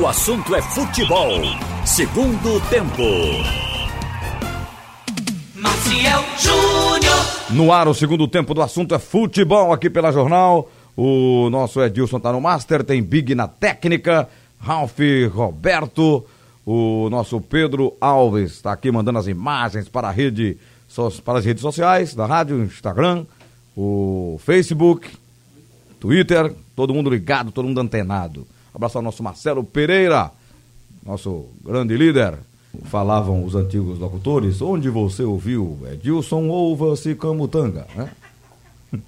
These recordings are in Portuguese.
O assunto é futebol. Segundo tempo. Maciel Júnior. No ar, o segundo tempo do assunto é futebol aqui pela Jornal. O nosso Edilson tá no Master, tem Big na técnica, Ralph Roberto, o nosso Pedro Alves está aqui mandando as imagens para a rede, para as redes sociais da rádio, Instagram, o Facebook, Twitter, todo mundo ligado, todo mundo antenado. Abraço ao nosso Marcelo Pereira, nosso grande líder. Falavam os antigos locutores, onde você ouviu Edilson ouva-se Camutanga, né?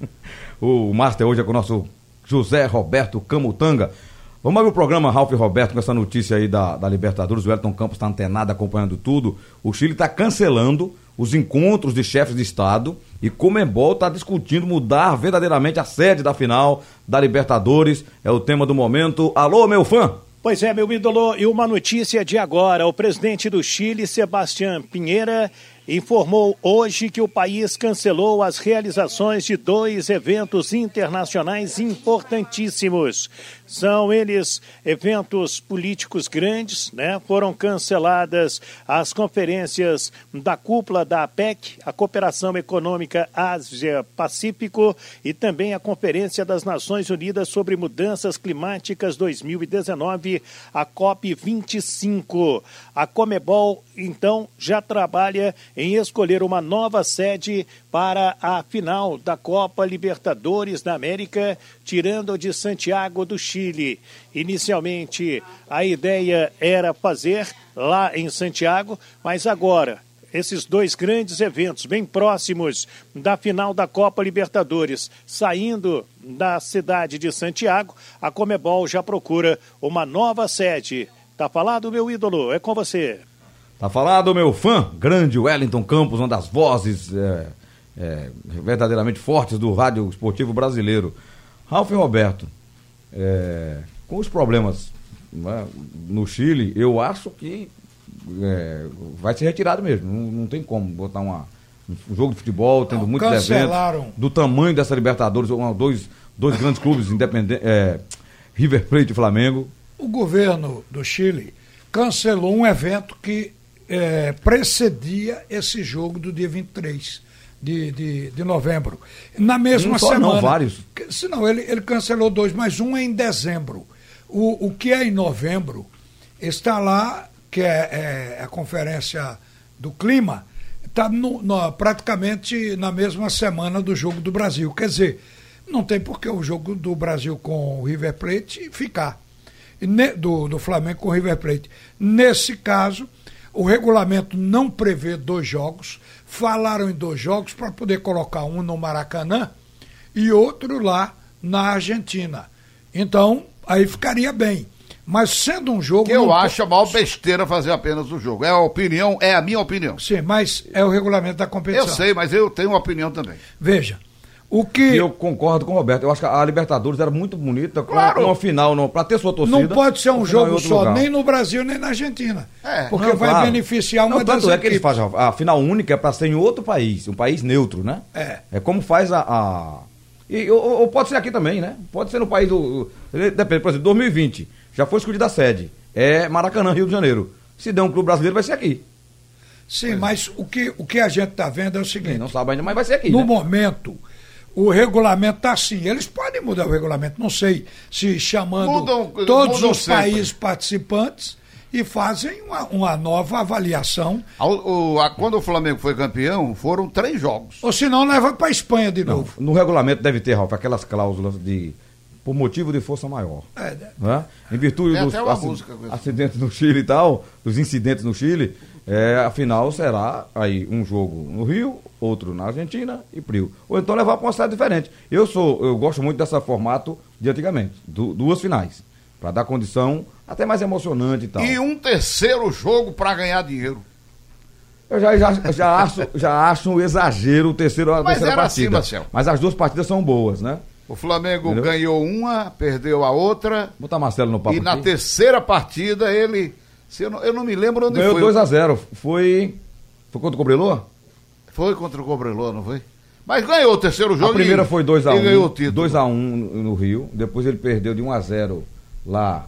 o Master hoje é com o nosso José Roberto Camutanga. Vamos abrir o programa, Ralf Roberto, com essa notícia aí da, da Libertadores. O Elton Campos está antenado, acompanhando tudo. O Chile está cancelando os encontros de chefes de Estado e Comembol está discutindo mudar verdadeiramente a sede da final da Libertadores. É o tema do momento. Alô, meu fã! Pois é, meu ídolo, e uma notícia de agora: o presidente do Chile, Sebastião Pinheira, informou hoje que o país cancelou as realizações de dois eventos internacionais importantíssimos. São eles eventos políticos grandes, né? Foram canceladas as conferências da cúpula da APEC, a Cooperação Econômica Ásia-Pacífico, e também a Conferência das Nações Unidas sobre Mudanças Climáticas 2019, a COP 25. A Comebol, então, já trabalha em escolher uma nova sede para a final da Copa Libertadores da América, tirando de Santiago do Chile. Inicialmente, a ideia era fazer lá em Santiago, mas agora esses dois grandes eventos bem próximos da final da Copa Libertadores, saindo da cidade de Santiago, a Comebol já procura uma nova sede. Tá falado, meu ídolo? É com você. Tá falado, meu fã, grande Wellington Campos, uma das vozes é, é, verdadeiramente fortes do rádio esportivo brasileiro. Ralf Roberto, é, com os problemas né, no Chile, eu acho que é, vai ser retirado mesmo. Não, não, tem como botar uma, um jogo de futebol, tendo não, muitos cancelaram. eventos. Do tamanho dessa Libertadores, dois, dois grandes clubes independentes, é, River Plate e Flamengo. O governo do Chile cancelou um evento que é, precedia esse jogo do dia 23 de, de, de novembro. Na mesma não semana. Não, vários. Senão, ele, ele cancelou dois, mas um é em dezembro. O, o que é em novembro está lá, que é, é a conferência do clima, está praticamente na mesma semana do jogo do Brasil. Quer dizer, não tem por que o jogo do Brasil com o River Plate ficar. Do, do Flamengo com o River Plate. Nesse caso, o regulamento não prevê dois jogos. Falaram em dois jogos para poder colocar um no Maracanã e outro lá na Argentina. Então, aí ficaria bem. Mas sendo um jogo. Que eu acho a maior besteira fazer apenas o jogo. É a opinião, é a minha opinião. Sim, mas é o regulamento da competição. Eu sei, mas eu tenho uma opinião também. Veja, o que... E eu concordo com o Roberto. Eu acho que a Libertadores era muito bonita, claro. com uma final, para ter sua torcida. Não pode ser um jogo só, lugar. nem no Brasil, nem na Argentina. É. Porque não, vai claro. beneficiar uma não, das tanto é que eles fazem a final única é para ser em outro país, um país neutro, né? É. É como faz a. a... E, ou, ou, pode ser aqui também, né? Pode ser no país do. Depende, por exemplo, 2020. Já foi escolhida a sede. É Maracanã, Rio de Janeiro. Se der um clube brasileiro, vai ser aqui. Sim, é. mas o que, o que a gente está vendo é o seguinte. Sim, não sabe ainda, mas vai ser aqui. No né? momento o regulamento está assim. Eles podem mudar o regulamento, não sei se chamando mudam, todos mudam os sempre. países participantes e fazem uma, uma nova avaliação. O, a, quando o Flamengo foi campeão, foram três jogos. Ou se não, leva para a Espanha de não, novo. No regulamento deve ter, Ralf, aquelas cláusulas de por motivo de força maior. É, né? Em virtude dos acidentes no Chile e tal, dos incidentes no Chile, é, afinal será aí um jogo no Rio, outro na Argentina e Prio. Ou então levar para uma cidade diferente. Eu sou, eu gosto muito desse formato de antigamente, du duas finais, para dar condição até mais emocionante e tal. E um terceiro jogo para ganhar dinheiro. Eu já, já, já, acho, já acho um exagero o terceiro, a Mas terceira partida. Assim, Mas as duas partidas são boas, né? O Flamengo Entendeu? ganhou uma, perdeu a outra. Botar Marcelo no papo E na terceira partida ele eu, não, eu não me lembro onde Ganhou foi. Ganhou 2x0. Foi. Foi contra o Cobreloa? Foi contra o Cobreloa, não foi? Mas ganhou o terceiro jogo. A primeira e, foi 2x1. Um, ganhou o título. 2x1 no Rio. Depois ele perdeu de 1x0 lá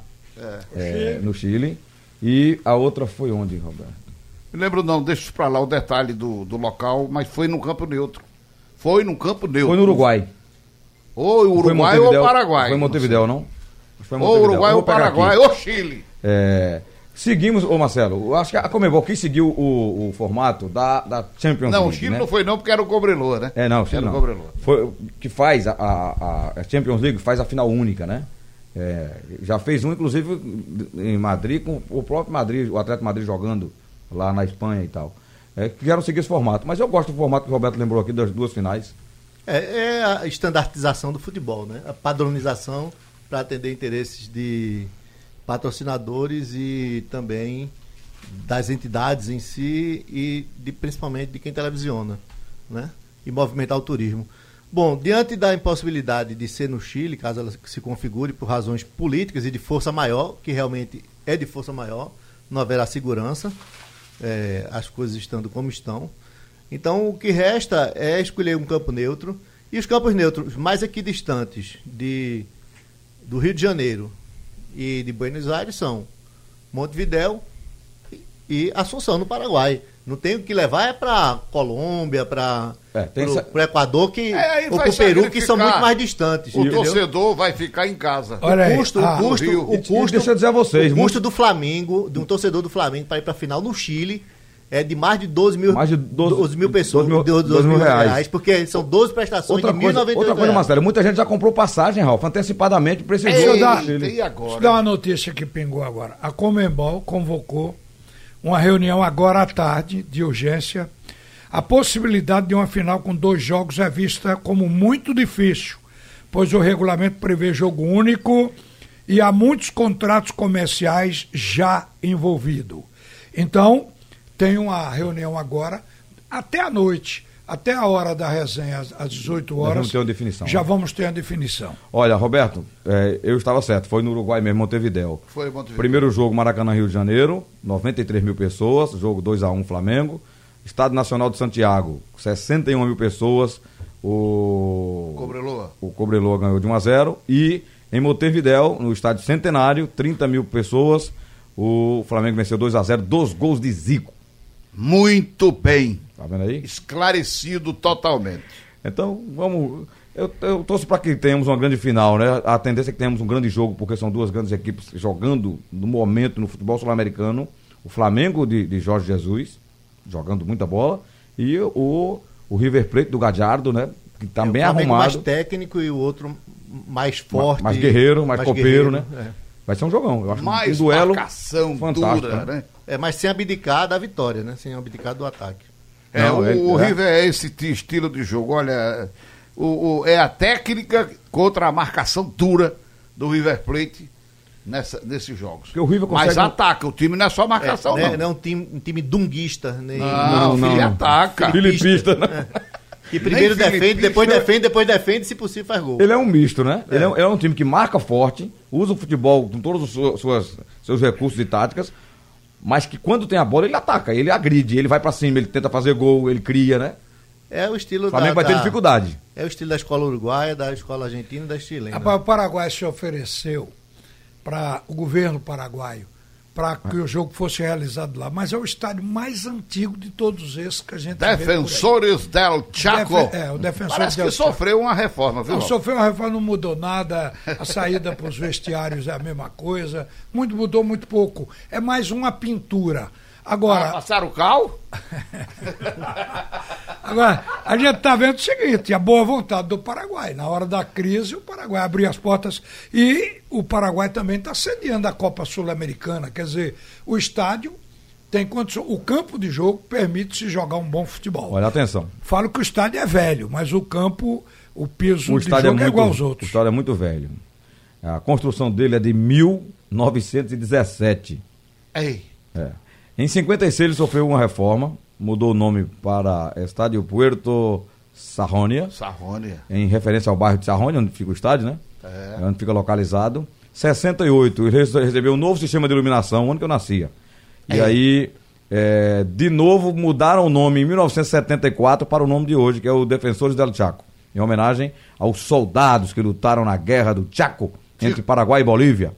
é, no Chile. E a outra foi onde, Roberto? Me lembro não, deixa pra lá o detalhe do, do local, mas foi no campo neutro. Foi no campo neutro. Foi no Uruguai. Ou Foi Uruguai ou Montevidéu- Paraguai. Foi Montevidéu, não? Foi Ou Montevidéu. Uruguai ou Paraguai ou Chile. É, seguimos, ô Marcelo, acho que a Comebol quis seguir o, o formato da, da Champions Não, o League, Chile né? não foi não porque era o Cobreloa, né? É, não, o Chile Era o não. Cobreloa. Foi, que faz a, a, a Champions League, faz a final única, né? É, já fez um, inclusive, em Madrid, com o próprio Madrid, o Atlético Madrid jogando lá na Espanha e tal. É, quiseram seguir esse formato. Mas eu gosto do formato que o Roberto lembrou aqui das duas finais. É, é a estandartização do futebol, né? A padronização para atender interesses de patrocinadores e também das entidades em si e de, principalmente de quem televisiona, né? E movimentar o turismo. Bom, diante da impossibilidade de ser no Chile, caso ela se configure por razões políticas e de força maior, que realmente é de força maior, não haverá segurança, é, as coisas estando como estão. Então, o que resta é escolher um campo neutro. E os campos neutros mais equidistantes de, do Rio de Janeiro e de Buenos Aires são Montevidéu e, Assunção, no Paraguai. Não tem o que levar é para Colômbia, para É, o Equador que, É, aí ou para o Peru, que são muito mais distantes. O entendeu? torcedor vai ficar em casa. Olha aí, o custo, ah, o custo, o E- e custo, deixa eu dizer a vocês, o custo muito- do Flamengo, de um torcedor do Flamengo para ir para a final no Chile é de mais de 12 mil, Mais de 12 12 mil pessoas, 12 mil- 12 12 mil reais. reais. porque são 12 prestações Outra de coisa, 1.098 outra coisa. Marcelo, muita gente já comprou passagem, Ralf, antecipadamente para esse Ei, jogo. dar- Deixa eu dar uma notícia que pingou agora. A Comembol convocou uma reunião agora à tarde, de urgência. A possibilidade de uma final com dois jogos é vista como muito difícil, pois o regulamento prevê jogo único e há muitos contratos comerciais já envolvidos. Então, tem uma reunião agora, até a noite, até a hora da resenha, às- às 18 horas. vamos ter uma definição, Já né? vamos ter a definição. Olha, Roberto, é, eu estava certo, foi no Uruguai mesmo, Montevidéu. Foi Montevidéu. Primeiro jogo, Maracanã, Rio de Janeiro, 93 mil pessoas, jogo 2x1 Flamengo. Estado Nacional de Santiago, 61 mil pessoas, o Cobreloa. o Cobreloa ganhou de 1 a 0 e em Montevidéu, no estádio Centenário, 30 mil pessoas, o Flamengo venceu 2 a 0 dos gols de Zico. Muito bem. Tá vendo aí? Esclarecido totalmente. Então, vamos. Eu, eu torço para que tenhamos uma grande final, né? A tendência é que tenhamos um grande jogo, porque são duas grandes equipes jogando no momento no futebol sul-americano. O Flamengo de, de Jorge Jesus, jogando muita bola, e o, o River Plate do Gadiardo, né? Que tá É, bem o Flamengo arrumado. mais técnico e o outro mais forte. mais guerreiro, mais, copeiro, guerreiro, né? Vai ser um jogão. Eu acho Mais um duelo marcação fantástico, dura, né? né? É. É, mas sem abdicar da vitória, né? Sem abdicar do ataque. É, Não, o, ele- o é. River é esse ti- estilo de jogo. Olha, o, o- é a técnica contra a marcação dura do River Plate nessa, nesses jogos. Porque o River Mas consegue- ataca, o time não é só É, marcação, né, não. não é um time, um time dunguista, nem Não, não, ele não. ataca. Filipista, né? que primeiro nem defende, filipista. depois defende, depois defende, se possível faz gol. Ele é um misto, né? Ele, é, um- ele é um time que marca forte, usa o futebol com todos os suas, seus recursos e táticas, mas que quando tem a bola ele ataca, ele agride, ele vai pra cima, ele tenta fazer gol, ele cria, né? É o estilo O Flamengo da, vai ter da- dificuldade. É o estilo da escola uruguaia, da escola argentina e da chilena. Rapaz, o Paraguai se ofereceu para o governo paraguaio para que o jogo fosse realizado lá, mas é o estádio mais antigo de todos esses que a gente. Defensores del Chaco. Defe- é, o Defensores Parece del que Chaco. sofreu uma reforma, viu? Não, sofreu uma reforma, não mudou nada, a saída para os vestiários é a mesma coisa, muito mudou muito pouco. É mais uma pintura. Ah, Agora, passaram o cal? Agora, a gente está vendo o seguinte, a boa vontade do Paraguai. Na hora da crise, o Paraguai abriu as portas e o Paraguai também está sediando a Copa Sul-Americana. Quer dizer, o estádio tem condição, o campo de jogo permite se jogar um bom futebol. Olha, atenção. Falo que o estádio é velho, mas o campo, o piso O de estádio é, jogo é, muito, igual aos o outros. estádio é muito velho. A construção dele é de 1917. Ei, É. Em 56 ele sofreu uma reforma, mudou o nome para Estádio Puerto Sarronia. Sarrônia. em referência ao bairro de Sarrone, onde fica o estádio, né? É. Onde fica localizado. 68, ele rece- recebeu um novo sistema de iluminação, onde que eu nascia. E aí, é, de novo, mudaram o nome em 1974 para o nome de hoje, que é o Defensores del Chaco, em homenagem aos soldados que lutaram na guerra do Chaco, entre Paraguai e Bolívia.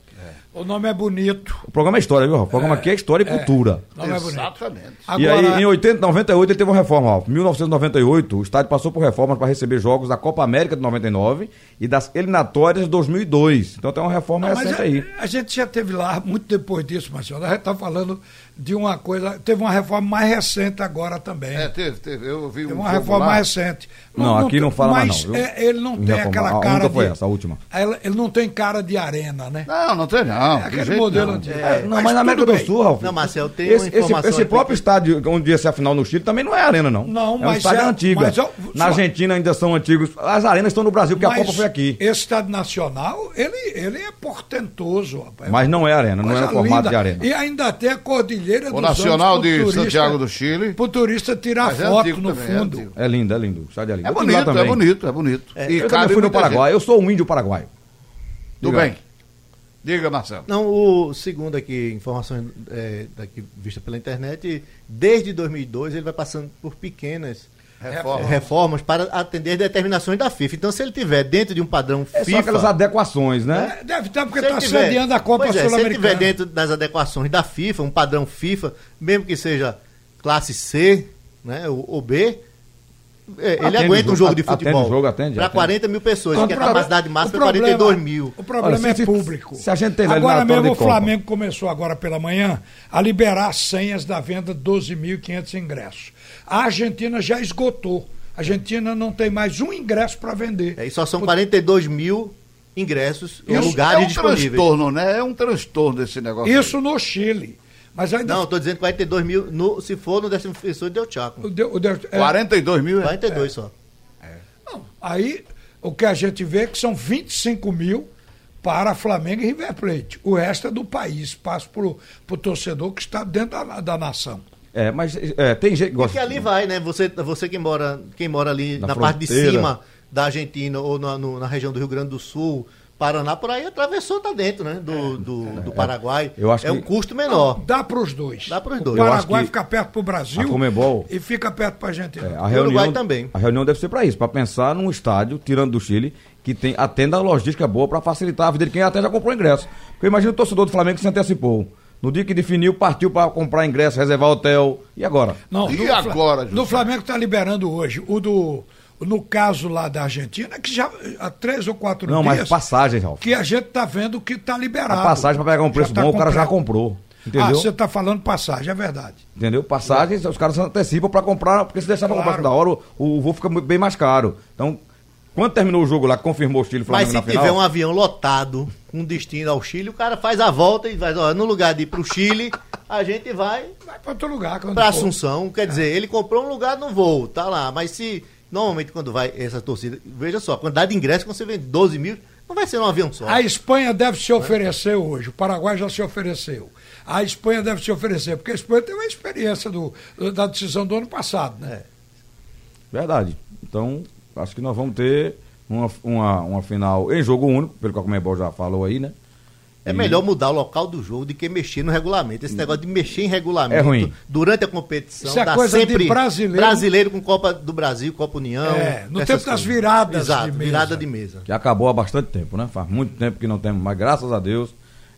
O nome é bonito. O programa é história, viu? Ralf? O programa aqui é história e cultura. O nome é bonito. Exatamente. E Agora, aí, em 80, 98, ele teve uma reforma, Ralf. Em 1998, o estádio passou por reformas para receber jogos da Copa América de 99 e das eliminatórias de 2002. Então tem uma reforma Não, mas recente a, aí. a gente já teve lá muito depois disso, Marcelo. A gente está falando de uma coisa. Teve uma reforma mais recente agora também. É, teve, teve. Eu vi Teve um uma jogo reforma lá. mais recente. Não, aqui não fala mais mas não, viu? é, ele não Em tem reforma. aquela A cara única foi de. essa, a última. Ela- Ele não tem cara de arena, né? Não, não tem não. É de aquele jeito modelo não. antigo. É, não, mas, Mas na América tudo do bem. Sul, Ralf. Não, Marcelo, tem esse, uma esse, informação esse aqui próprio que- estádio onde ia ser a final no Chile também não é arena, não. Não, é um mas estádio é- antigo. mas é- Na Argentina ainda são antigos. As arenas estão no Brasil, porque a Copa foi aqui. Esse Estado Nacional, ele, ele é portentoso, rapaz. Mas não é arena, não é no formato de arena. E ainda tem a Cordilheira O Nacional de turista- Santiago do Chile. Pro turista tirar Mas é foto antigo no também, é fundo. antigo. É lindo, é lindo. O estádio é. É bonito, é bonito, é bonito. E Eu também fui no Paraguai. gente. Eu sou um índio paraguaio. Tudo Diga. bem. Diga, Marcelo. Não, o segundo aqui, informações é, daqui vista pela internet, desde 2002 ele vai passando por pequenas Reforma. reformas para atender determinações da FIFA. Então, se ele tiver dentro de um padrão É FIFA, só aquelas adequações, né? É, Deve estar porque ele está tiver- sediando a Copa pois é, Se ele estiver Sul-Americana. dentro das adequações da FIFA, um padrão FIFA, mesmo que seja classe C, né, ou, ou B, é, ele Atende aguenta o um jogo, jogo de atende futebol. o jogo, atende, Para atende. 40 mil pessoas, Então, que a proble- capacidade máxima é 42 problema- mil. O problema Olha, é se- público. se a gente tem Agora mesmo o. Flamengo começou agora pela manhã a liberar as senhas da venda de 12.500 ingressos. A Argentina já esgotou. A Argentina não tem mais um ingresso para vender. É, e só são 42 mil ingressos em Isso lugares é um disponíveis. transtorno, né? É um transtorno esse negócio. Isso no Chile. Mas ainda. Não, estou dizendo 42 mil no, se for no décimo defensor de Chaco. o de- o de- é, 42 mil. é? 42 só. não, aí o que a gente vê é que são 25 mil para Flamengo e River Plate. O resto é do país, passa para o torcedor que está dentro da, da nação. É, mas é, tem gente que gosta. Porque ali vai, né? Você, você que mora, quem mora ali Na na, parte de cima da Argentina ou na, no- na região do Rio Grande do Sul, Paraná, por aí atravessou, tá dentro, né? Do, do, do Paraguai. Eu acho é um que- custo menor. Dá para os dois. Dá pros O dois. Acho Paraguai fica perto para o Brasil a Comebol- e fica perto para a Argentina. É, a reunião, Uruguai também. A reunião deve ser para isso, para pensar num estádio, tirando do Chile, que tem, atenda a logística boa para facilitar a vida de quem até já comprou ingresso. Porque imagina o torcedor do Flamengo que se antecipou. No dia que definiu, partiu para comprar ingresso, reservar hotel. E agora? Não, E agora, José? Do Flamengo está liberando hoje. O do. No caso lá da Argentina, que já há três ou quatro Não, dias. mas passagem, Ralf. Que a gente está vendo que está liberado. A passagem para pegar um preço tá bom, o cara já comprou. Ah, Entendeu? você está falando passagem, é verdade. Entendeu? Passagens, os caras se antecipam para comprar, porque se deixar pra Claro. comprar da hora, o, o voo fica bem mais caro. Então, quando terminou o jogo lá, confirmou o Chile e o Mas Flamengo se tiver final. um avião lotado com destino ao Chile, o cara faz a volta e vai, ó, no lugar de ir pro Chile, a gente vai Vai para outro lugar. quando para for. Assunção. Quer dizer, ele comprou um lugar no voo, tá lá. Mas se normalmente quando vai essa torcida, veja só, a quantidade de ingressos que você vende 12 mil, não vai ser num avião só. A Espanha deve se oferecer hoje, o Paraguai já se ofereceu. A Espanha deve se oferecer, porque a Espanha tem uma experiência do, da decisão do ano passado, né? Verdade. Então, acho que nós vamos ter uma, uma, uma final em jogo único, pelo que a Comebol já falou aí, né? É melhor mudar o local do jogo do que mexer no regulamento. Esse negócio de mexer em regulamento É ruim. durante a competição Isso é dá coisa de sempre brasileiro. brasileiro com Copa do Brasil, Copa União. É, no tempo das coisas. viradas Exato, de virada mesa. de mesa. Que acabou há bastante tempo, né? Faz muito tempo que não temos, mas graças a Deus,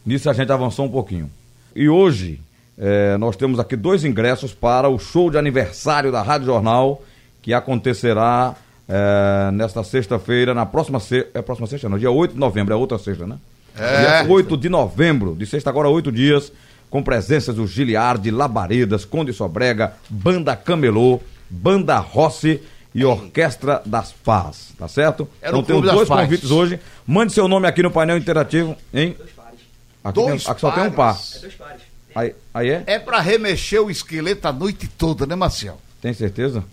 nisso a gente avançou um pouquinho. E hoje, eh, nós temos aqui dois ingressos para o show de aniversário da Rádio Jornal, que acontecerá eh, nesta sexta-feira, na próxima sexta. É próxima sexta, não, dia 8 de novembro, é outra sexta, né? É. Dia 8 de novembro, de sexta agora, oito dias, com presenças do Giliardi, Labaredas, Conde Sobrega, Banda Camelô, Banda Rossi e Orquestra das Paz, tá certo? É no então das dois convites hoje. Mande seu nome aqui no painel interativo, hein? Aqui, Dois tem, aqui só tem um par. pares. Aí, aí é? É pra remexer o esqueleto a noite toda, né, Marcel? Tem certeza?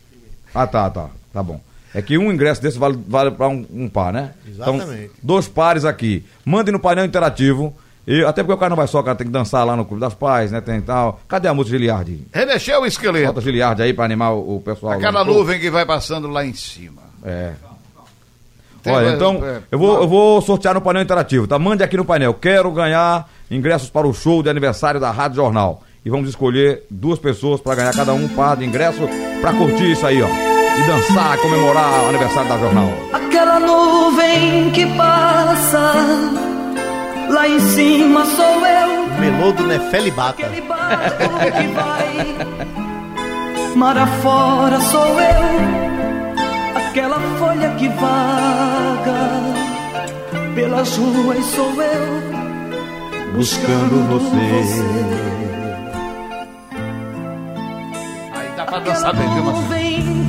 Ah, tá, tá. Tá bom. É que um ingresso desse vale, vale para um, um par, né? Exatamente. Então, dois pares aqui. Mande no painel interativo. E, até porque o cara não vai só, o cara tem que dançar lá no Clube das Pais, né? Tem tal. Cadê a música Giliardi? Remexer o Bota esqueleto. Giliardi aí pra animar o, o pessoal. Aquela nuvem que vai passando lá em cima. É. Tem Olha, mais- então, é, eu vou, eu vou sortear no painel interativo, tá? Mande aqui no painel. Quero ganhar ingressos para o show de aniversário da Rádio Jornal. E vamos escolher duas pessoas para ganhar cada um um par de ingresso para curtir isso aí, ó. E dançar, comemorar o aniversário da Jornal. Aquela nuvem que passa lá em cima sou eu. Melô do Nefeli Bata. Aquele barco que vai. Mar afora sou eu. Aquela folha que vaga. Pelas ruas sou eu. Buscando você. Aí dá pra dançar bem, viu,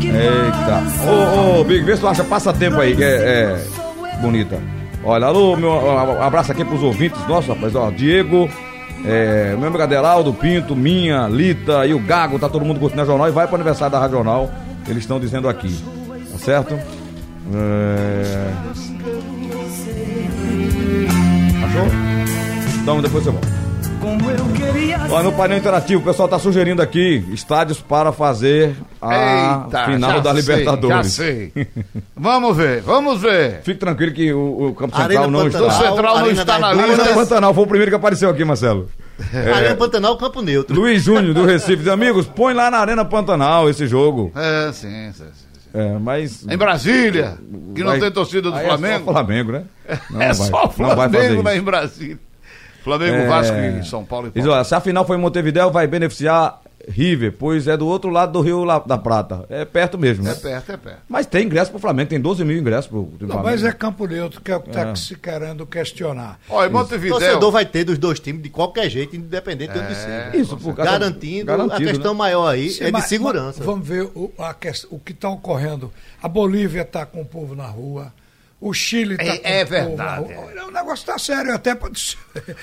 Eita. Ô, ô, Big, vê se tu acha passatempo aí, que é, é bonita. Olha, alô, meu um abraço aqui pros ouvintes nossos, rapaz. Ó, Diego, é, meu amigo Aderaldo, Pinto, Minha, Lita e o Gago, tá todo mundo curtindo a jornal e vai pro aniversário da Rádio Jornal. Eles estão dizendo aqui, tá certo? É... Achou? Então depois você volta. como eu Ó, no painel interativo, o pessoal tá sugerindo aqui estádios para fazer a Eita, final da sei, Libertadores. Já sei. Vamos ver, vamos ver. Fique tranquilo que o, o Campo Arena Central não O Pantanal. está. Central não Arena está das na Dunas. Arena lista. Pantanal foi o primeiro que apareceu aqui, Marcelo. Arena Pantanal, campo neutro. Luiz Júnior, do Recife, diz, amigos, põe lá na Arena Pantanal esse jogo. É, sim, sim, sim. É, mas. Em Brasília, que não vai- tem torcida do Flamengo. É só Flamengo, né? Não é vai- só não vai fazer Flamengo né, isso. em Brasília. Flamengo, É. Vasco e São Paulo e Paulo. se a final foi em Montevidéu, vai beneficiar River, pois é do outro lado do Rio La- da Prata. É perto mesmo, né? É perto, é perto. Mas tem ingresso pro Flamengo, tem 12 mil ingressos pro, Não, Flamengo. mas é campo neutro que é o que está se querendo questionar. Olha, em O Montevidéu. torcedor vai ter dos dois times de qualquer jeito, independente de onde seja. Isso, por causa- Garantindo, garantido, a questão né? maior aí Sim, é de segurança. mas Vamos ver o, a o que está ocorrendo. A Bolívia está com o povo na rua. O Chile está É- é o verdade, na rua. Olha, O negócio está sério, até pode ser.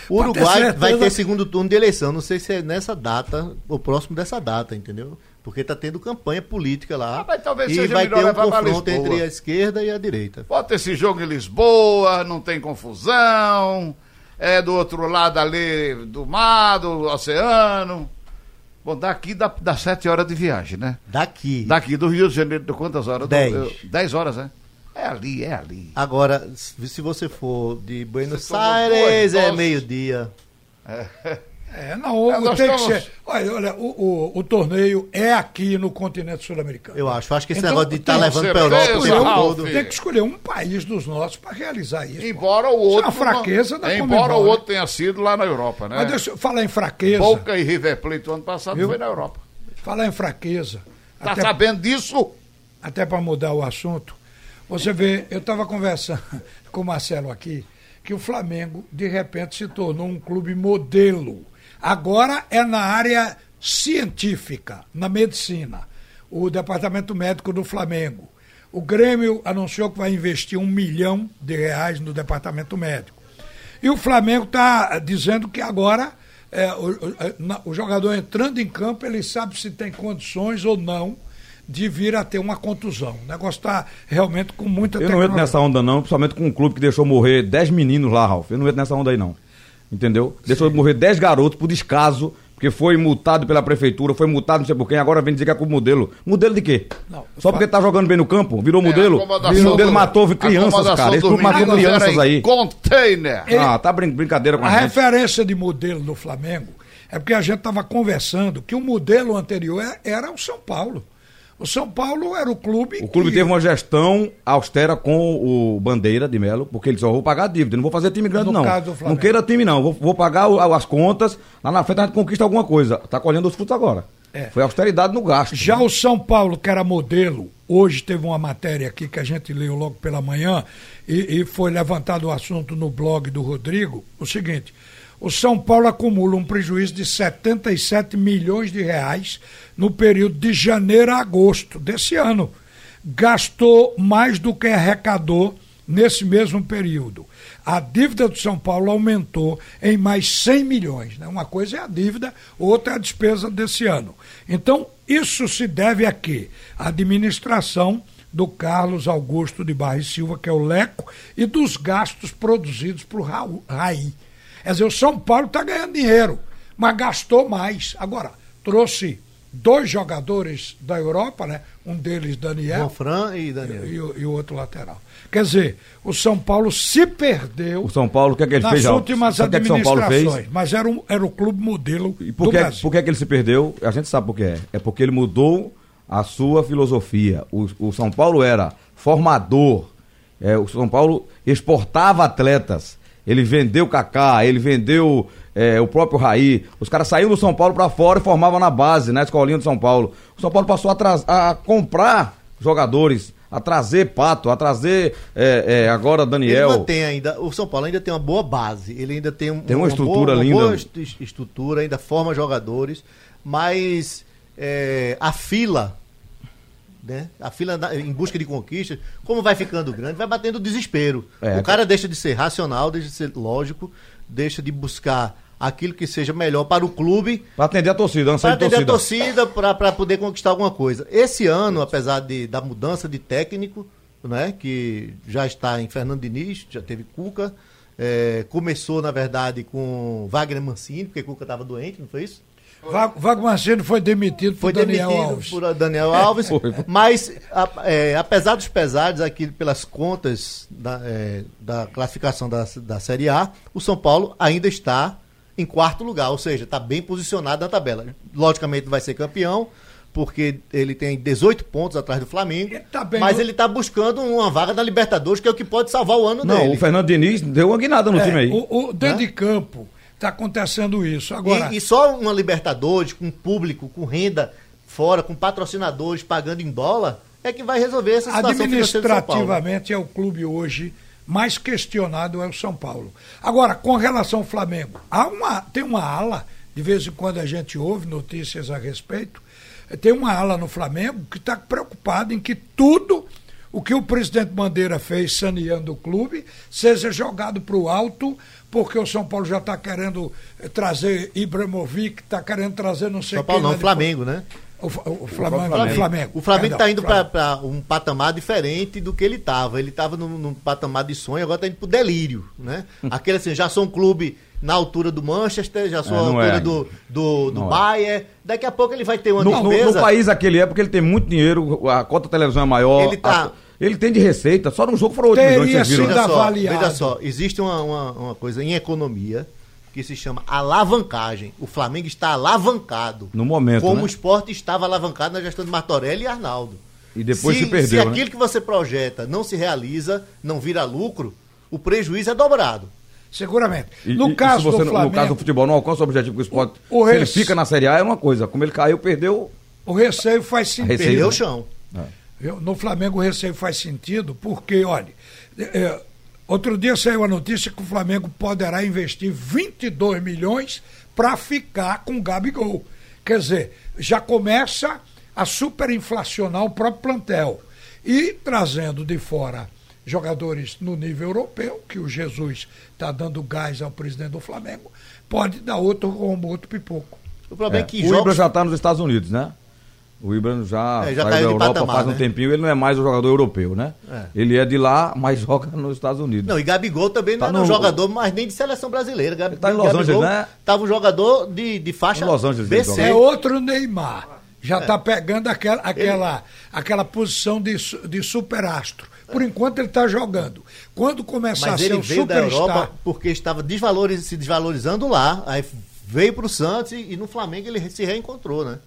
O ter Uruguai certeza. vai ter segundo turno de eleição. Não sei se é nessa data ou próximo dessa data, entendeu? Porque tá tendo campanha política lá. Ah, mas talvez e seja vai melhor ter um confronto entre a esquerda e a direita. Bota esse jogo em Lisboa, não tem confusão. É do outro lado ali do mar, do oceano. Bom, daqui dá, dá sete horas de viagem, né? Daqui. Daqui do Rio de Janeiro, de quantas horas? Dez. Eu- Dez horas, né? É ali, é ali. Agora, se você for de Buenos Você Aires, é meio-dia. É, não, É, tem que estamos- ser. Olha, olha o, o, o torneio é aqui no continente sul-americano. Eu acho. Acho que esse Então, negócio de estar tem- levando pra certeza, Europa o tempo todo. Tem que escolher um país dos nossos para realizar isso. Embora o Isso é outro. uma fraqueza da Embora o né? outro tenha sido lá na Europa, né? Mas deixa eu falar em fraqueza. Boca e River Plate o ano passado Viu? foi na Europa. Falar em fraqueza. Tá até- sabendo disso? até para mudar o assunto, você vê, eu estava conversando com o Marcelo aqui, que o Flamengo, de repente, se tornou um clube modelo. Agora é na área científica, na medicina. O departamento médico do Flamengo. O Grêmio anunciou que vai investir um milhão de reais no departamento médico. E o Flamengo está dizendo que agora é, o, o- o jogador entrando em campo, ele sabe se tem condições ou não de vir a ter uma contusão. O negócio está realmente com muita Eu não entro nessa onda, não, principalmente com um clube que deixou morrer 10 meninos lá, Ralf. Eu não entro nessa onda aí, não. Entendeu? Deixou morrer 10 garotos por descaso, porque foi multado pela prefeitura, foi multado não sei por quem, agora vem dizer que é com modelo. Modelo de quê? Não, Só porque tá jogando bem no campo? Virou modelo? acomodação o modelo do- matou crianças, cara. Esse clube matou crianças aí. Container. Ah, tá brin brincadeira com a, A gente. referência de modelo do Flamengo é porque a gente estava conversando que o modelo anterior é- era o São Paulo. O São Paulo era o clube. O clube que- teve uma gestão austera com o Bandeira de Melo, porque ele só vou pagar a dívida, não vou fazer time grande No não. Não queira time não, vou, vou pagar o- as contas, lá na frente a gente conquista alguma coisa. Tá colhendo os frutos agora. É. Foi austeridade no gasto. Já o São Paulo, que era modelo, hoje teve uma matéria aqui que a gente leu logo pela manhã e, e foi levantado o assunto no blog do Rodrigo. O seguinte: o São Paulo acumula um prejuízo de 77 milhões de reais no período de janeiro a agosto desse ano. Gastou mais do que arrecadou nesse mesmo período. A dívida do São Paulo aumentou em mais 100 milhões. Né? Uma coisa é a dívida, outra é a despesa desse ano. Então, isso se deve a quê? A administração do Carlos Augusto de Barros Silva, que é o Leco, e dos gastos produzidos por Raí. Quer dizer, o São Paulo está ganhando dinheiro, mas gastou mais. Agora, trouxe dois jogadores da Europa, né? um deles Daniel, Fran e Daniel. e, o- e o outro lateral. Quer dizer, o São Paulo se perdeu O São Paulo, o que é que ele nas fez? Alves? últimas Sabe o que é que o São Paulo administrações, fez? mas era, um, era o clube modelo E do por que, Brasil. por que, que ele se perdeu? A gente sabe por que é. É porque ele mudou a sua filosofia. O, o São Paulo era formador. É, o São Paulo exportava atletas. Ele vendeu Kaká, ele vendeu é, o próprio Raí. Os caras saíram do São Paulo pra fora e formavam na base, na escolinha do São Paulo. O São Paulo passou a, a comprar jogadores, a trazer Pato, a trazer é, é, agora Ele Daniel. mantém ainda, o São Paulo ainda tem uma boa base, ele ainda tem, um- Tem uma estrutura boa, linda. Uma boa est- est- estrutura, ainda forma jogadores, mas é, a fila, né? A fila na- em busca de conquistas, como vai ficando grande, vai batendo desespero. É, o cara deixa de ser racional, deixa de ser lógico, deixa de buscar aquilo que seja melhor para o clube Pra atender a torcida, não para atender a torcida, para poder conquistar alguma coisa. Esse ano, apesar de, da mudança de técnico, né, que já está em Fernando Diniz, já teve Cuca, é, começou, na verdade, com Wagner Mancini, porque Cuca estava doente, não foi isso? Va- Vago Mancini foi demitido Foi por Daniel demitido Alves. por Daniel Alves, Foi, foi. mas a- é, apesar dos pesares aqui pelas contas da, é, da classificação da, da Série A, o São Paulo ainda está em quarto lugar, ou seja, está bem posicionado na tabela. Logicamente vai ser campeão, porque ele tem 18 pontos atrás do Flamengo, Ele tá bem mas no- ele está buscando uma vaga na Libertadores, que é o que pode salvar o ano Não, dele. o Fernando Diniz deu uma guinada no É, time aí. o, o- dentro de campo está acontecendo isso. Agora, E, e só uma Libertadores com público, com renda fora, com patrocinadores pagando em dólar, é que vai resolver essa situação administrativamente é o clube hoje mais questionado é o São Paulo. Agora, com relação ao Flamengo, há uma, tem uma ala, de vez em quando a gente ouve notícias a respeito, tem uma ala no Flamengo que está preocupada em que tudo o que o presidente Bandeira fez saneando o clube seja jogado para o alto, porque o São Paulo já está querendo eh, trazer Ibrahimovic, está querendo trazer não sei São Paulo quem não, Flamengo, né? O, Fa- o Flamengo. Flamengo. O Flamengo. O Flamengo está indo para um patamar diferente do que ele estava. Ele estava num, num patamar de sonho, agora está indo para delírio, né? Aquele assim, já sou um clube na altura do Manchester, já sou É, altura é. do, do, do é. Bayern. Daqui a pouco ele vai ter uma No, no- despesa. no país aquele é porque ele tem muito dinheiro, a cota televisão é maior. Ele tá- a- ele tem de receita, só num jogo foram 8 Teria milhões, vocês viram, sido né? Veja só, avaliado. veja só, existe uma, uma, uma coisa em economia que se chama alavancagem. O Flamengo está alavancado. No momento, Como né? o esporte estava alavancado na gestão de Martorelli e Arnaldo. E depois se, se perdeu, Se né? aquilo que você projeta não se realiza, não vira lucro, o prejuízo é dobrado. Seguramente. E- no e- caso se você, do Flamengo, No caso do futebol, não alcança o objetivo que o esporte. O- o se ele res- fica na Série A é uma coisa. Como ele caiu, perdeu. o receio faz sentido. receio, Perdeu o chão. Viu? No Flamengo o receio faz sentido, porque, olha, é, outro dia saiu a notícia que o Flamengo poderá investir 22 milhões para ficar com o Gabigol. Quer dizer, já começa a superinflacionar o próprio plantel. E trazendo de fora jogadores no nível europeu, que o Jesus está dando gás ao presidente do Flamengo, pode dar outro rombo, outro pipoco. O problema é, É, que o Ibra jogos... já está nos Estados Unidos, né? O Ibra já, É, já saiu caiu da Europa patamar, faz um né? tempinho, ele não é mais o jogador europeu, né? É. Ele é de lá, mas joga nos Estados Unidos. Não, e Gabigol também Tá não é um jogador, mas nem de seleção brasileira. Gabi... Ele tá em Los Angeles, né? Tava um jogador de, de faixa Em Los Angeles ele BC. É outro Neymar. Já está pegando aquela, aquela, aquela posição de, de superastro. Por enquanto ele está jogando. Quando começar a Mas ser ele um veio da superstar. Europa porque estava desvaloriz... se desvalorizando lá. Aí veio pro Santos e, e no Flamengo ele se reencontrou, né?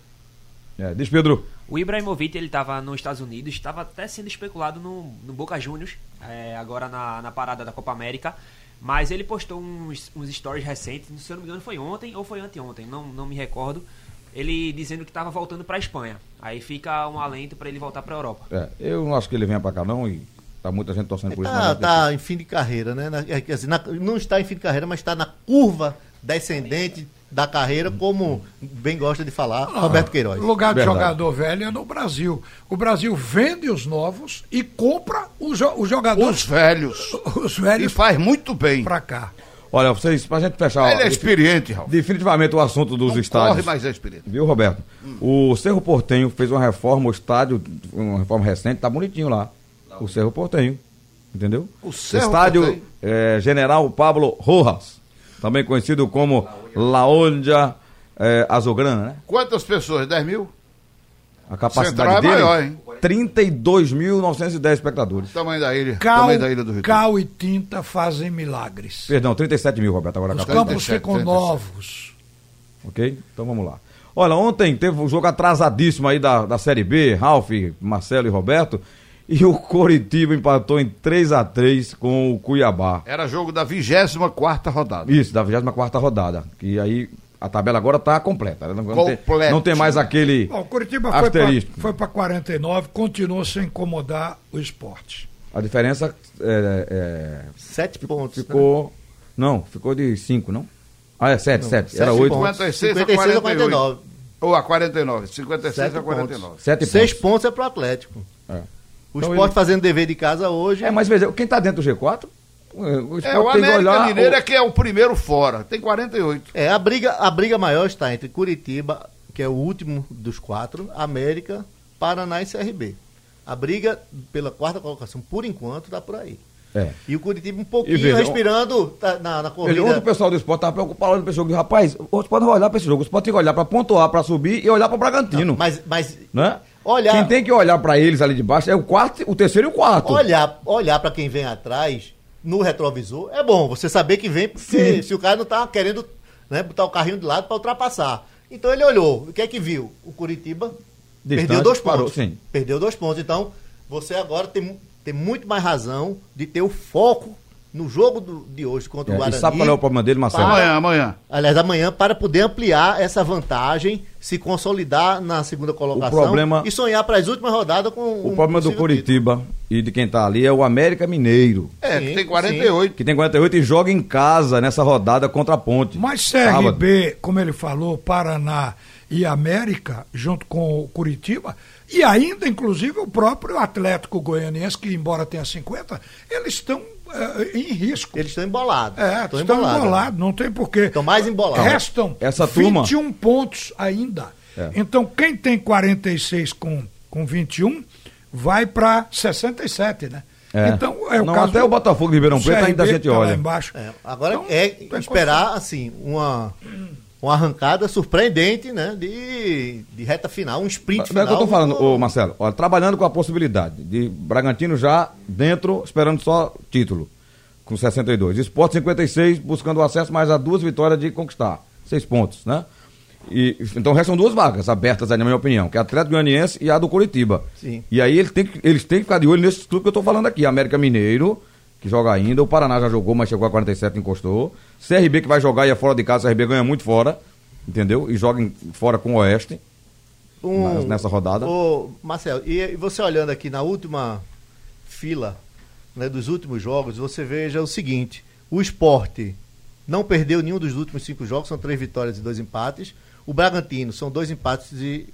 É, diz Pedro. O Ibrahimovic, ele estava nos Estados Unidos, estava até sendo especulado no, no Boca Juniors, é, agora na, na parada da Copa América, mas ele postou uns, uns stories recentes, se eu não me engano foi ontem ou foi anteontem, não, não me recordo, ele dizendo que estava voltando para a Espanha. Aí fica um alento para ele voltar para a Europa. É, eu não acho que ele venha pra cá, não, e tá muita gente torcendo por isso. Tá, tá em fim de carreira, né? Na- é, quer dizer, na- não está em fim de carreira, mas está na curva descendente da carreira, como bem gosta de falar Roberto Queiroz. O lugar de Verdade. jogador velho é no Brasil. O Brasil vende os novos e compra os, os Os jogadores, velhos. os E velhos, faz muito bem. para cá. Olha, vocês, pra gente fechar. Ele é experiente, Ralf. Definitivamente o assunto dos Não estádios. corre, mas é experiente. Viu, Roberto? O Cerro Portenho fez uma reforma, o estádio, uma reforma recente, tá bonitinho lá. O Cerro Portenho. Entendeu? O Cerro estádio Porteño. eh, General Pablo Rojas, também conhecido como Laondia eh, Azulgrana, né? Quantas pessoas? 10 mil? A capacidade Central é dele, maior, hein? 32.910 espectadores. Tamanho da ilha. Cal, tamanho da ilha do Rio. cal e tinta fazem milagres. Perdão, 37 mil, Roberto, agora Os campos 37, ficam 37. novos. Ok? Então vamos lá. Olha, ontem teve um jogo atrasadíssimo aí da, da Série B, Ralf, Marcelo e Roberto. E o Coritiba empatou em 3 a 3 com o Cuiabá. Era jogo da 24 rodada. Isso, da 24 rodada. Que aí a tabela agora tá completa. né? Não, não tem, Completa. não tem mais aquele Bom, o Curitiba foi pra- asterisco. foi para 49, continuou sem incomodar o esporte. A diferença é, é, Sete pontos. né? ficou. Não, ficou de 5, não? Ah, é 7, 7. Era sete 8. pontos. 56 a 56 a 48. 49. Ou a 49. 56 Sete a 49. 7 Seis pontos. pontos é pro Atlético. É. O Então esporte ele- fazendo dever de casa hoje. É, mas veja, quem tá dentro do G4? O É, esporte o tem que América olhar Mineiro o- é que é o primeiro fora. Tem 48. É, a briga, a briga maior está entre Curitiba, que é o último dos quatro, América, Paraná e CRB. A briga pela quarta colocação, por enquanto, está por aí. É. E o Curitiba um pouquinho veja, respirando tá na, na corrida. Outro pessoal do esporte tá preocupado olhando pra esse jogo. Rapaz, o esporte não vai olhar pra esse jogo. O esporte tem que olhar pra pontuar, pra subir e olhar pra Bragantino. Mas, mas né? Olhar- Quem tem que olhar pra eles ali de baixo é o quarto, o terceiro e o quarto. olhar, olhar para quem vem atrás no retrovisor é bom. Você saber que vem, porque se o cara não tá querendo né, botar o carrinho de lado para ultrapassar. Então ele olhou. O que é que viu? O Curitiba Distante, perdeu dois parou, pontos. sim. Perdeu dois pontos. Então, você agora tem, tem muito mais razão de ter o foco no jogo do- de hoje contra o É, e Guarani. sabe qual é o problema dele, Marcelo? Para- Amanhã, amanhã. Aliás, amanhã, para poder ampliar essa vantagem, se consolidar na segunda colocação problema- e sonhar para as últimas rodadas com O um problema do Curitiba e de quem tá ali é o América Mineiro. É, Sim, que tem 48. Que tem 48 e joga em casa nessa rodada contra a Ponte. Mas Sábado. CRB, como ele falou, Paraná e América, junto com o Curitiba, e ainda, inclusive, o próprio Atlético Goianiense, que embora tenha 50, eles estão eh, em risco. Eles estão embolados. É, estão estão embolados. embolados, não tem porquê. Estão mais embolados. Restam Essa turma- 21 pontos ainda. É. Então, quem tem 46 com, com 21 vai para 67, né? É. Então, é o Não, caso até o Botafogo de Ribeirão Preto ainda a gente tá olha. embaixo. É, agora Então, é esperar assim uma uma arrancada surpreendente, né, de, de reta final, um sprint É final. o que eu tô falando, do- ô Marcelo. Trabalhando com a possibilidade de Bragantino já dentro, esperando só título, com 62. Esporte 56, buscando o acesso, mais a duas vitórias de conquistar. Seis pontos, né? E, então restam duas vagas abertas, aí, na minha opinião, que é a Atlético Goianiense e a do Curitiba. Sim. E aí eles têm, que, eles têm que ficar de olho nesses clubes que eu tô falando aqui. América Mineiro, que joga ainda, o Paraná já jogou, mas chegou a 47 e encostou. CRB que vai jogar e é fora de casa, CRB ganha muito fora, entendeu? E joga fora com o Oeste. um, nessa rodada. Ô, Marcelo, e, e você olhando aqui na última fila né, dos últimos jogos, você veja o seguinte: o esporte não perdeu nenhum dos últimos cinco jogos, são três vitórias e dois empates. O Bragantino são dois empates e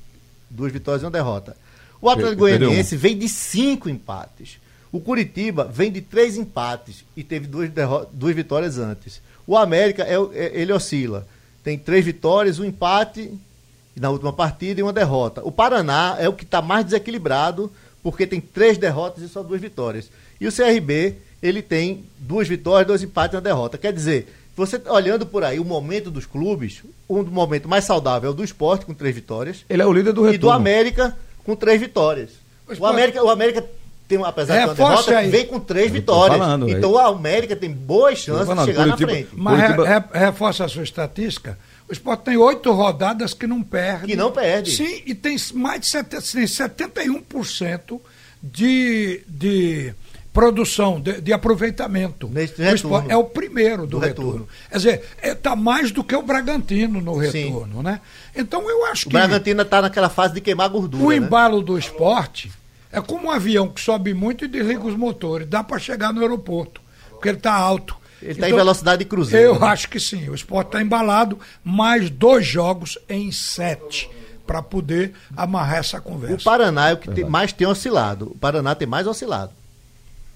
duas vitórias e uma derrota. O Atlético Perdeu um. Goianiense vem de cinco empates. O Curitiba vem de três empates e teve duas, duas vitórias antes. O América, é, é- ele oscila. Tem três vitórias, um empate na última partida e uma derrota. O Paraná é o que está mais desequilibrado, porque tem três derrotas e só duas vitórias. E o CRB, ele tem duas vitórias, dois empates e uma derrota. Quer dizer, você olhando por aí o momento dos clubes, um momento mais saudável é o do esporte, com três vitórias, Ele é o líder do retorno. e do América, com três vitórias. O O América, o América tem, apesar de ter uma derrota, aí. vem com três vitórias. falando, então o América tem boas chances falando, de chegar Curitiba- na frente. Mas re- Curitiba- re- reforça a sua estatística. O Sport tem oito rodadas que não perde. Que não perde. Sim, e tem mais de sete- tem 71% de, de produção, de, de aproveitamento. Neste O Sport é o primeiro do, Do retorno. retorno. Quer dizer, está mais do que o Bragantino no Sim. retorno, né? Então eu acho O que Bragantino está naquela fase de queimar gordura. o né? embalo do esporte é como um avião que sobe muito e desliga os motores. Dá para chegar no aeroporto, porque ele está alto. Ele está em velocidade de cruzeiro. Eu né? acho que sim. O esporte está embalado, mais dois jogos em sete para poder amarrar essa O conversa. Paraná é o que tem- mais tem oscilado. O Paraná tem mais oscilado.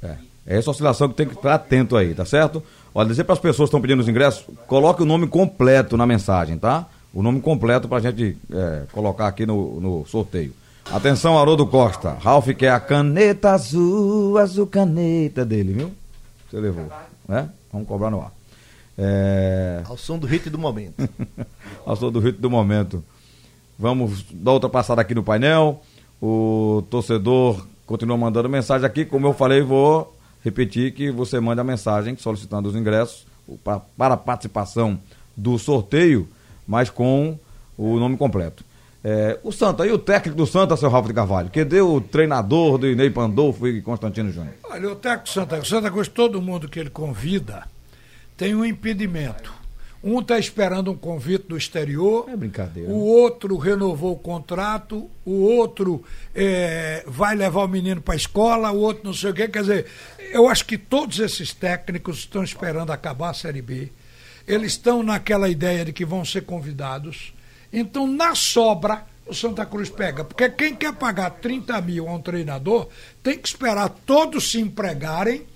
É. É essa oscilação que tem que estar atento aí, tá certo? Olha, dizer para as pessoas que estão pedindo os ingressos, coloque o nome completo na mensagem, tá? O nome completo para a gente é, colocar aqui no, no sorteio. Atenção, Haroldo Costa. Ralph quer a caneta azul, azul caneta dele, viu? Você levou, né? Vamos cobrar no ar. É... Ao som do hit do momento. Passou do ritmo do momento. Vamos dar outra passada aqui no painel. O torcedor continua mandando mensagem aqui. Como eu falei, vou repetir que você manda a mensagem solicitando os ingressos pa- para a participação do sorteio, mas com o nome completo. É, o Santa, e o técnico do Santa, seu Ralf de Carvalho? Que deu o treinador do Inei Pandolfo e Constantino Júnior? Olha, o técnico Santa, Santa Cruz, todo mundo que ele convida tem um impedimento. Um está esperando um convite do exterior. É brincadeira. O outro renovou o contrato. O outro é, vai levar o menino para a escola. O outro não sei o quê. Quer dizer, eu acho que todos esses técnicos estão esperando acabar a Série B. Eles estão naquela ideia de que vão ser convidados. Então, na sobra, o Santa Cruz pega. Porque quem quer pagar 30 mil a um treinador tem que esperar todos se empregarem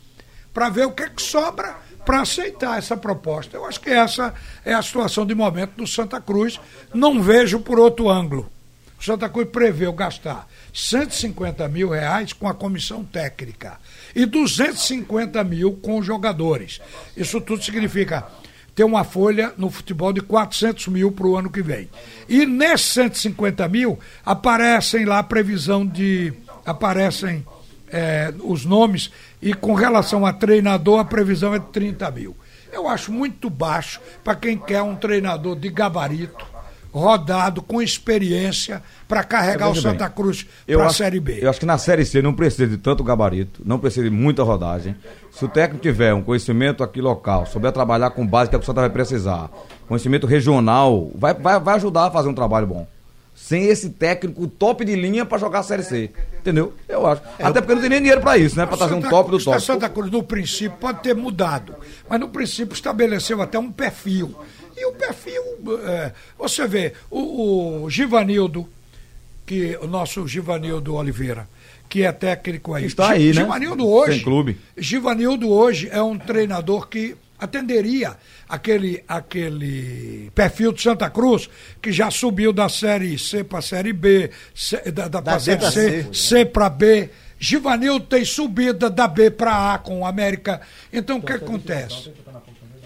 para ver o que, é que sobra para aceitar essa proposta. Eu acho que essa é a situação de momento do Santa Cruz. Não vejo por outro ângulo. O Santa Cruz preveu gastar 150 mil reais com a comissão técnica e 250 mil com os jogadores. Isso tudo significa ter uma folha no futebol de 400 mil para o ano que vem. E nesses 150 mil aparecem lá a previsão de. aparecem é, os nomes e com relação a treinador a previsão é de 30 mil. Eu acho muito baixo para quem quer um treinador de gabarito, rodado, com experiência, para carregar o Veja bem, Santa Cruz para a Série B. Eu acho que na Série C não precisa de tanto gabarito, não precisa de muita rodagem. Se o técnico tiver um conhecimento aqui local, souber trabalhar com base que a pessoa vai precisar, conhecimento regional, vai, vai, vai ajudar a fazer um trabalho bom. Sem esse técnico top de linha para jogar a Série C. Entendeu? Eu acho. Até porque não tem nem dinheiro para isso, né? Para trazer um Santa top do Cruz- a top. Santa Cruz, no princípio, pode ter mudado, mas no princípio estabeleceu até um perfil. E o perfil, é, você vê, o, o Givanildo, que o nosso Givanildo Oliveira, que é técnico aí. Está aí, né? Givanildo hoje. Sem clube. Givanildo hoje é um treinador que atenderia aquele, aquele perfil de Santa Cruz, que já subiu da Série C para a Série B, C- da, da, pra D Série C. C para B. Givanildo tem subida da B para A com o América. Então o que acontece?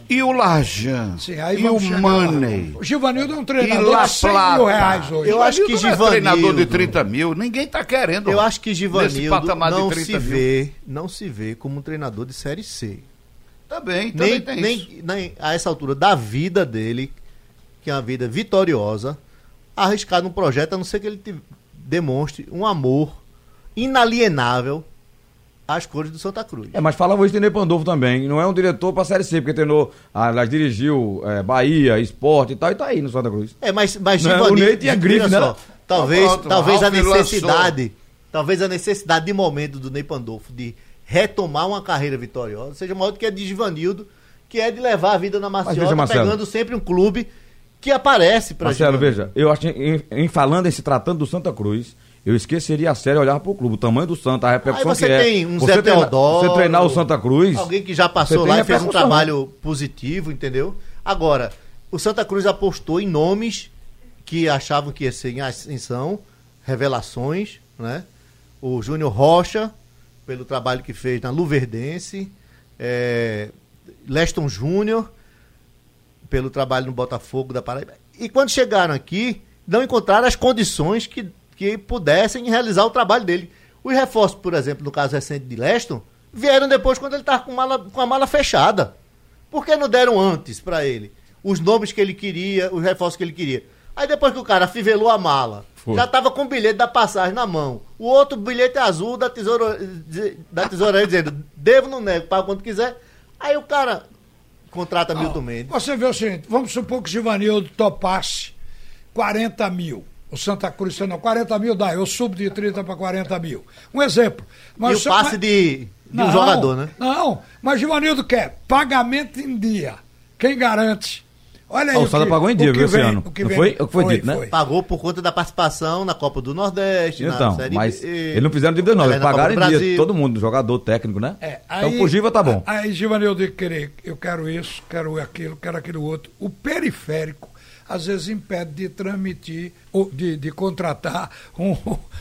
E o Lajan? Sim, aí e o chegar lá. Money? O Givanildo é um E treinador La de 100 Plata? mil reais hoje. Eu acho que não é Givanildo- treinador de 30 mil, ninguém tá querendo. Eu acho que Givanildo não 30 se mil. vê, não se vê como um treinador de série C. Também, também Nem, tem isso. nem, nem a essa altura da vida dele, que é uma vida vitoriosa, arriscar num projeto, a não ser que ele te- demonstre um amor inalienável às cores do Santa Cruz. É, mas falava isso de Ney Pandolfo também. Não é um diretor para Série C, porque treinou, ah, aliás, dirigiu é, Bahia, Esporte e tal, e tá aí no Santa Cruz. É, mas, mas Não, Givanildo- o Ney tinha grife, né? só, Talvez, Pronto, talvez a necessidade, talvez a necessidade de momento do Ney Pandolfo de retomar uma carreira vitoriosa seja maior do que a de Givanildo, que é de levar a vida na maciota, Marcelo. pegando sempre um clube que aparece para Marcelo, veja, eu acho que em, em falando em se tratando do Santa Cruz, eu esqueceria a sério olhar pro clube, o tamanho do Santa, a repercussão Aí você que é. tem um você Zé treina- Teodoro, Você treinar o Santa Cruz. Alguém que já passou lá e fez um trabalho positivo, entendeu? Agora, o Santa Cruz apostou em nomes que achavam que ia ser em ascensão, revelações, né? O Júnior Rocha, pelo trabalho que fez na Luverdense, é, Leston Júnior, pelo trabalho no Botafogo da Paraíba. E quando chegaram aqui, não encontraram as condições que, que pudessem realizar o trabalho dele. Os reforços, por exemplo, no caso recente de Leston, vieram depois quando ele estava com, mala- com a mala fechada. Por que não deram antes para ele? Os nomes que ele queria, os reforços que ele queria. Aí depois que o cara fivelou a mala, Foi. já estava com o bilhete da passagem na mão. O outro bilhete azul da tesoura, da tesouraria dizendo, devo, não nego, paga quando quiser. Aí o cara contrata Milton Mendes. Você vê o seguinte, vamos supor que o Givanildo topasse 40 mil. O Santa Cruz, não, 40 mil dá, eu subo de 30 para 40 mil. Um exemplo. e o passe mas- de, de um Não, jogador, né? Não, mas Givanildo quer pagamento em dia. Quem garante? Olha aí. Ah, o Santa pagou em dia, o viu, esse vem- ano. o que vem- foi? O que foi dito, né? Pagou por conta da participação na Copa do Nordeste, na Então, Série mas B, eles não fizeram dívida não, eles pagaram em dia, todo mundo, jogador, técnico, né? É, então por Giva tá bom. Aí Givanildo eu quero isso, quero aquilo, quero aquilo outro. O periférico às vezes impede de transmitir, ou de, de contratar um,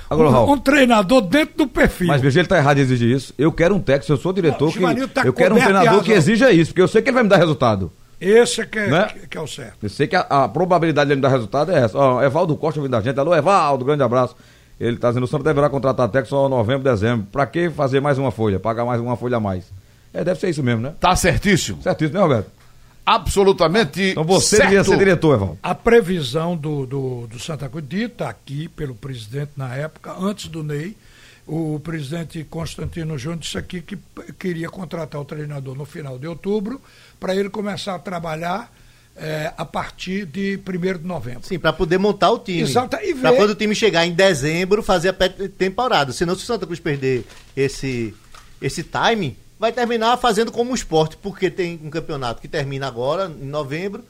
Agora, um, Raul. um treinador dentro do perfil. Mas veja, ele tá errado em exigir isso. Eu quero um técnico, eu sou diretor, Não, que, tá eu quero um de treinador que exija isso, porque eu sei que ele vai me dar resultado. Esse é que é, Né? que, que é o certo. Eu sei que a, a probabilidade dele me dar resultado é essa. Ó, Evaldo Costa vindo da gente. Alô, Evaldo, grande abraço. Ele tá dizendo, o Santos deverá contratar técnico só em novembro, dezembro. Pra que fazer mais uma folha? Pagar mais uma folha a mais? É, deve ser isso mesmo, né? Tá certíssimo. Certo isso, né, Roberto? Absolutamente Então você certo. devia ser diretor, Evaldo. A previsão do, do, do Santa Cruz, dita aqui pelo presidente na época, antes do Ney, o presidente Constantino Júnior disse aqui que queria contratar o treinador no final de outubro para ele começar a trabalhar eh, a partir de 1 de novembro. Sim, para poder montar o time. Exato, e Para ver- quando o time chegar em dezembro, fazer a temporada. Senão, se o Santa Cruz perder esse, esse time, vai terminar fazendo como o esporte, porque tem um campeonato que termina agora, em novembro.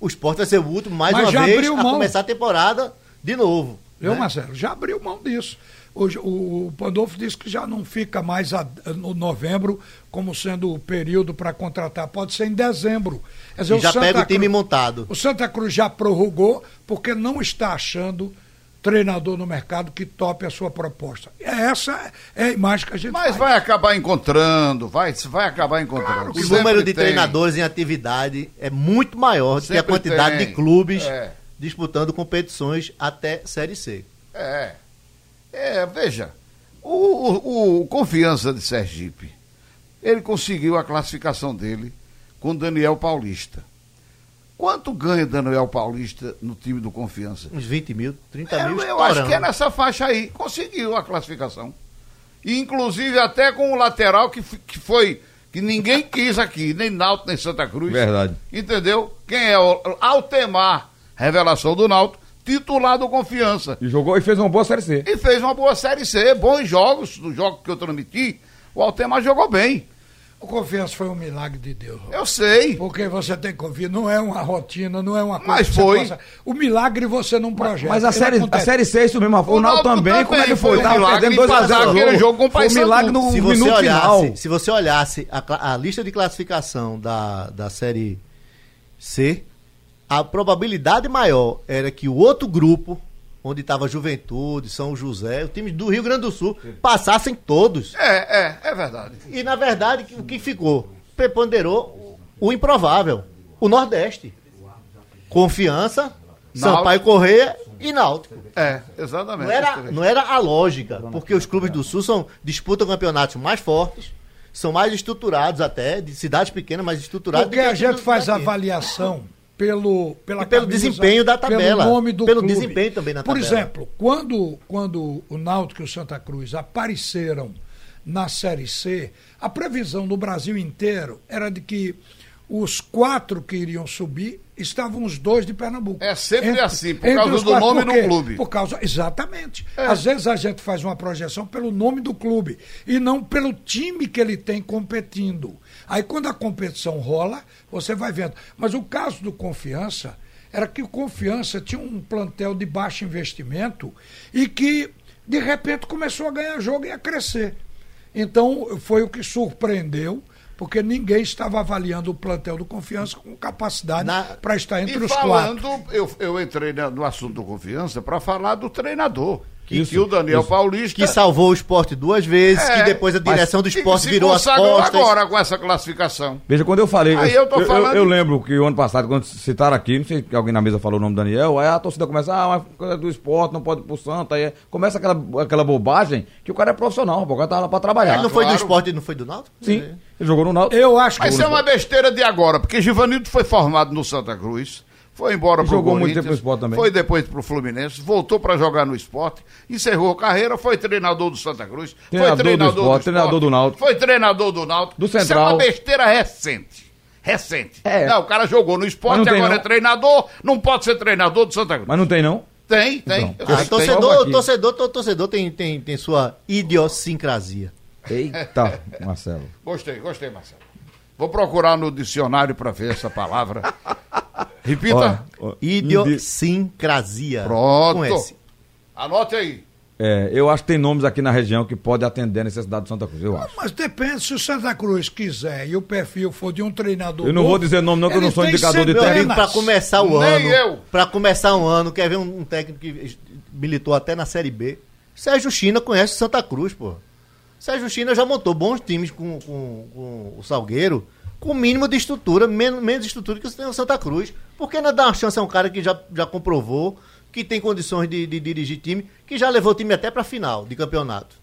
O esporte vai ser o último, mais Mas uma vez, a mão. começar a temporada de novo. Viu, né? Marcelo? Já abriu mão disso. Hoje, o, o Pandolfo disse que já não fica mais a- no novembro como sendo o período para contratar, pode ser em dezembro. Dizer, E já Santa pega o time Cruz- montado. O Santa Cruz já prorrogou porque não está achando treinador no mercado que tope a sua proposta. Essa é a imagem que a gente Mas faz. vai acabar encontrando, vai, vai acabar encontrando. O Sempre número de tem. treinadores em atividade é muito maior do que a quantidade tem. de clubes É. disputando competições até Série C. É. É, veja, o, o, o Confiança de Sergipe, ele conseguiu a classificação dele com Daniel Paulista. Quanto ganha Daniel Paulista no time do Confiança? Uns 20 mil, 30 É, mil eu acho estourando. que é nessa faixa aí. Conseguiu a classificação. Inclusive até com o lateral que, que foi. que ninguém quis aqui, nem Náutico, nem Santa Cruz. Verdade. Entendeu? Quem é o Altemar, revelação do Náutico, titular do Confiança. E jogou e fez uma boa série C. E fez uma boa Série C, bons jogos, do jogo que eu transmiti. O Altemar jogou bem. O Confiança foi um milagre de Deus. Eu sei. Porque você tem que ouvir, não é uma rotina, não é uma coisa. Mas que você foi. possa- O milagre você não projeta. Mas a série, a acontece. série C é isso mesmo. O, O Náutico também, como é que foi? foi um Tava milagre perdendo 2 a 0 passar aquele jogo com o Foi um milagre no se você minuto olhasse, final. se você olhasse a, a lista de classificação da, da série C, a probabilidade maior era que o outro grupo, onde estava Juventude, São José, o time do Rio Grande do Sul, passassem todos. É, é, é verdade. E na verdade, o que ficou? Preponderou o improvável, o Nordeste. Confiança, Sampaio Correia e Náutico. É, exatamente. Não era, não era a lógica, porque os clubes do Sul são, disputam campeonatos mais fortes, são mais estruturados até, de cidades pequenas, mais estruturadas. Porque do que a gente faz daqui. avaliação pelo, pela E pelo camisa, desempenho da tabela, Pelo nome do pelo clube. desempenho também na Por tabela. exemplo, quando, quando o Náutico e o Santa Cruz apareceram na Série C, a previsão no Brasil inteiro era de que os quatro que iriam subir estavam os dois de Pernambuco. É sempre assim, por entre causa do nome quê? clube. Por causa, exatamente. É. Às vezes a gente faz uma projeção pelo nome do clube e não pelo time que ele tem competindo. Aí quando a competição rola, você vai vendo. Mas o caso do Confiança era que o Confiança tinha um plantel de baixo investimento e que de repente começou a ganhar jogo e a crescer. Então foi o que surpreendeu, porque ninguém estava avaliando o plantel do Confiança com capacidade Na- para estar entre e os falando, quatro. Eu, eu entrei no assunto do confiança para falar do treinador. Que, Isso, que o Daniel isso. Paulista. Que salvou o esporte duas vezes, É, que depois a direção do esporte se virou as costas. agora com essa classificação. Veja, quando eu falei. Aí eu tô falando- eu lembro que o ano passado, quando citaram aqui, não sei se alguém na mesa falou o nome do Daniel, aí a torcida começa, ah, mas coisa do esporte, não pode ir pro Santa. Aí começa aquela, aquela bobagem que o cara é profissional, o cara tá lá pra trabalhar. Ele não foi do esporte, não foi do Náutico? Sim, ele jogou no Náutico. Eu acho que Mas isso é uma besteira de agora, porque Givanildo foi formado no Santa Cruz, foi embora pro jogou muito Corinthians, tempo no Sport também. foi depois pro Fluminense, voltou para jogar no esporte, encerrou a carreira, foi treinador do Santa Cruz, Treinador foi do treinador Sport, do, treinador do Náutico. Foi treinador do Náutico. Do Isso é Central. uma besteira recente. Recente. É. Não, o cara jogou no esporte, agora não. é treinador, não pode ser treinador do Santa Cruz. Mas não tem, não? Tem, tem. Então. Ah, torcedor, torcedor, to- torcedor tem, tem, tem sua idiosincrasia. Eita, Marcelo. Gostei, gostei, Marcelo. Vou procurar no dicionário para ver essa palavra. Repita. Ó, ó, Idiosincrasia. Pronto. Anote aí. É, eu acho que tem nomes aqui na região que podem atender a necessidade do Santa Cruz, eu acho. Mas depende, se o Santa Cruz quiser e o perfil for de um treinador. Eu não novo, vou dizer nome não, que eu não sou indicador de amigo, pra começar o Nem ano. eu. Pra começar um ano, quer ver um, um técnico que militou até na Série B? Sérgio China conhece o Santa Cruz, pô. Sérgio China já montou bons times com, com, com o Salgueiro, com o mínimo de estrutura, menos, menos estrutura que o Santa Cruz. Por que não dar uma chance a um cara que já, já comprovou que tem condições de, de dirigir time, que já levou o time até pra final de campeonato?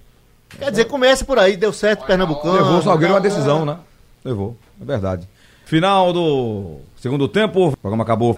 Quer dizer, começa por aí, deu certo Pernambucano. Levou o Salgueiro uma decisão, né? Levou, é verdade. Final do segundo tempo. O programa acabou.